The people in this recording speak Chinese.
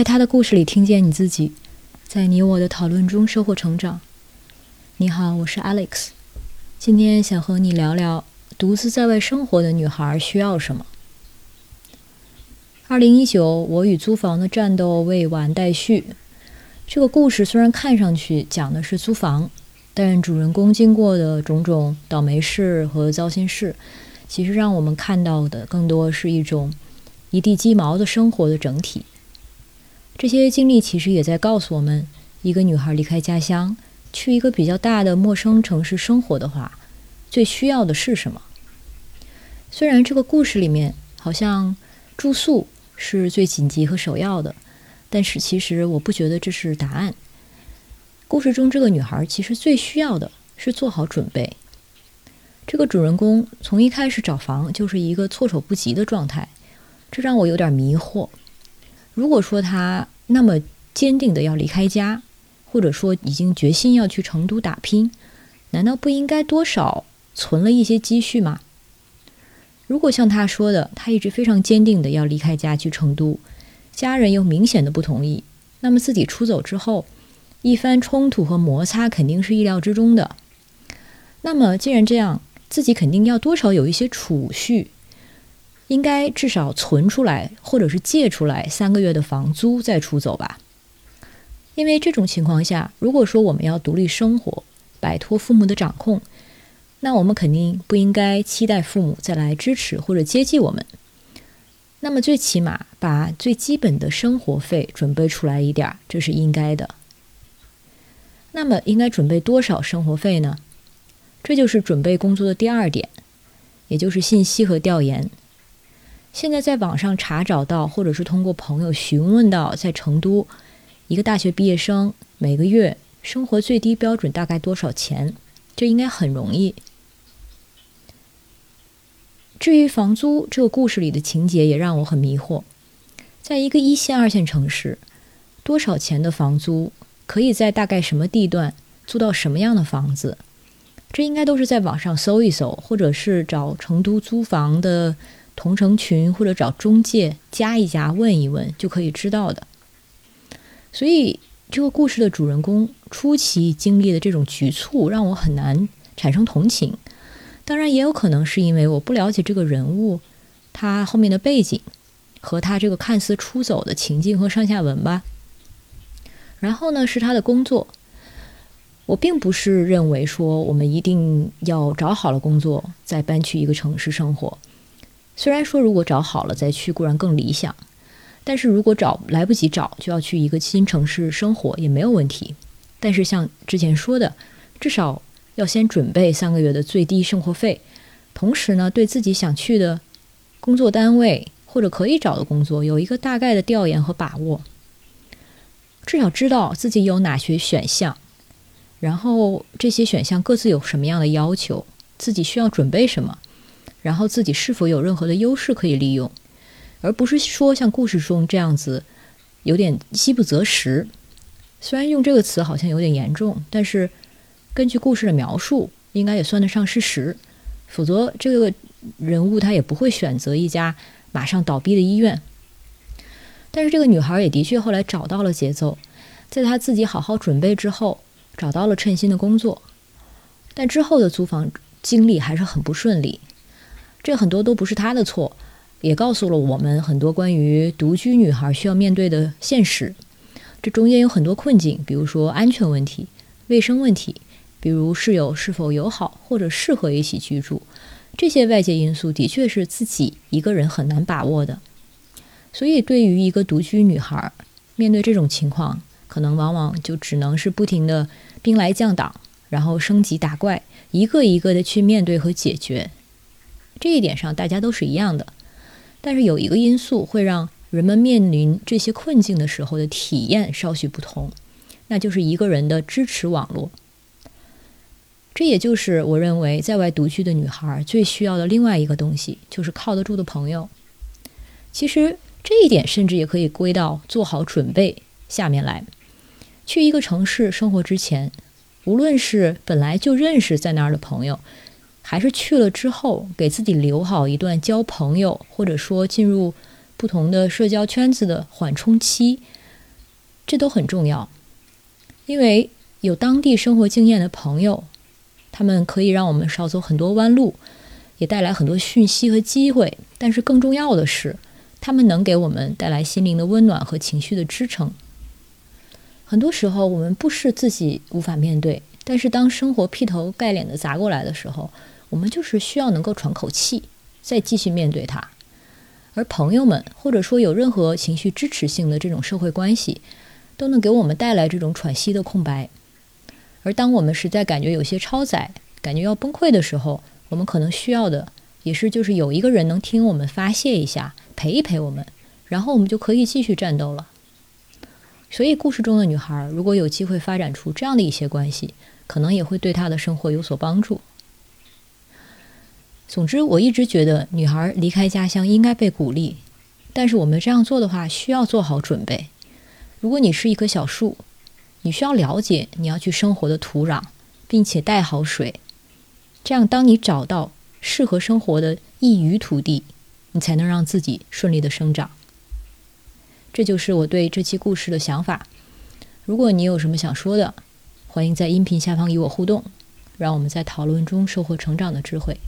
在他的故事里听见你自己，在你我的讨论中收获成长。你好，我是 Alex，今天想和你聊聊独自在外生活的女孩需要什么。二零一九，我与租房的战斗未完待续。这个故事虽然看上去讲的是租房，但主人公经过的种种倒霉事和糟心事，其实让我们看到的更多是一种一地鸡毛的生活的整体。这些经历其实也在告诉我们，一个女孩离开家乡。去一个比较大的陌生城市生活的话，最需要的是什么？虽然这个故事里面好像住宿是最紧急和首要的，但是其实我不觉得这是答案。故事中这个女孩其实最需要的是做好准备。这个主人公从一开始找房就是一个措手不及的状态，这让我有点迷惑。如果说他那么坚定的要离开家，或者说已经决心要去成都打拼，难道不应该多少存了一些积蓄吗？如果像他说的，他一直非常坚定的要离开家去成都，家人又明显的不同意，那么自己出走之后，一番冲突和摩擦肯定是意料之中的。那么既然这样，自己肯定要多少有一些储蓄，应该至少存出来，或者是借出来三个月的房租再出走吧。因为这种情况下，如果说我们要独立生活，摆脱父母的掌控，那我们肯定不应该期待父母再来支持或者接济我们。那么最起码把最基本的生活费准备出来一点，这是应该的。那么应该准备多少生活费呢？这就是准备工作的第二点，也就是信息和调研。现在在网上查找到，或者是通过朋友询问到，在成都。一个大学毕业生每个月生活最低标准大概多少钱？这应该很容易。至于房租，这个故事里的情节也让我很迷惑。在一个一线、二线城市，多少钱的房租可以在大概什么地段租到什么样的房子？这应该都是在网上搜一搜，或者是找成都租房的同城群，或者找中介加一加问一问就可以知道的。所以，这个故事的主人公初期经历的这种局促，让我很难产生同情。当然，也有可能是因为我不了解这个人物，他后面的背景和他这个看似出走的情境和上下文吧。然后呢，是他的工作。我并不是认为说我们一定要找好了工作再搬去一个城市生活。虽然说如果找好了再去固然更理想。但是如果找来不及找，就要去一个新城市生活也没有问题。但是像之前说的，至少要先准备三个月的最低生活费，同时呢，对自己想去的工作单位或者可以找的工作有一个大概的调研和把握，至少知道自己有哪些选项，然后这些选项各自有什么样的要求，自己需要准备什么，然后自己是否有任何的优势可以利用。而不是说像故事中这样子，有点饥不择食。虽然用这个词好像有点严重，但是根据故事的描述，应该也算得上事实。否则，这个人物他也不会选择一家马上倒闭的医院。但是，这个女孩也的确后来找到了节奏，在她自己好好准备之后，找到了称心的工作。但之后的租房经历还是很不顺利，这很多都不是她的错。也告诉了我们很多关于独居女孩需要面对的现实，这中间有很多困境，比如说安全问题、卫生问题，比如室友是否友好或者适合一起居住，这些外界因素的确是自己一个人很难把握的。所以，对于一个独居女孩，面对这种情况，可能往往就只能是不停的兵来将挡，然后升级打怪，一个一个的去面对和解决。这一点上，大家都是一样的。但是有一个因素会让人们面临这些困境的时候的体验稍许不同，那就是一个人的支持网络。这也就是我认为在外独居的女孩最需要的另外一个东西，就是靠得住的朋友。其实这一点甚至也可以归到做好准备下面来。去一个城市生活之前，无论是本来就认识在那儿的朋友。还是去了之后，给自己留好一段交朋友，或者说进入不同的社交圈子的缓冲期，这都很重要，因为有当地生活经验的朋友，他们可以让我们少走很多弯路，也带来很多讯息和机会。但是更重要的是，他们能给我们带来心灵的温暖和情绪的支撑。很多时候，我们不是自己无法面对，但是当生活劈头盖脸的砸过来的时候，我们就是需要能够喘口气，再继续面对它。而朋友们，或者说有任何情绪支持性的这种社会关系，都能给我们带来这种喘息的空白。而当我们实在感觉有些超载，感觉要崩溃的时候，我们可能需要的也是就是有一个人能听我们发泄一下，陪一陪我们，然后我们就可以继续战斗了。所以，故事中的女孩如果有机会发展出这样的一些关系，可能也会对她的生活有所帮助。总之，我一直觉得女孩离开家乡应该被鼓励，但是我们这样做的话，需要做好准备。如果你是一棵小树，你需要了解你要去生活的土壤，并且带好水，这样当你找到适合生活的异域土地，你才能让自己顺利的生长。这就是我对这期故事的想法。如果你有什么想说的，欢迎在音频下方与我互动，让我们在讨论中收获成长的智慧。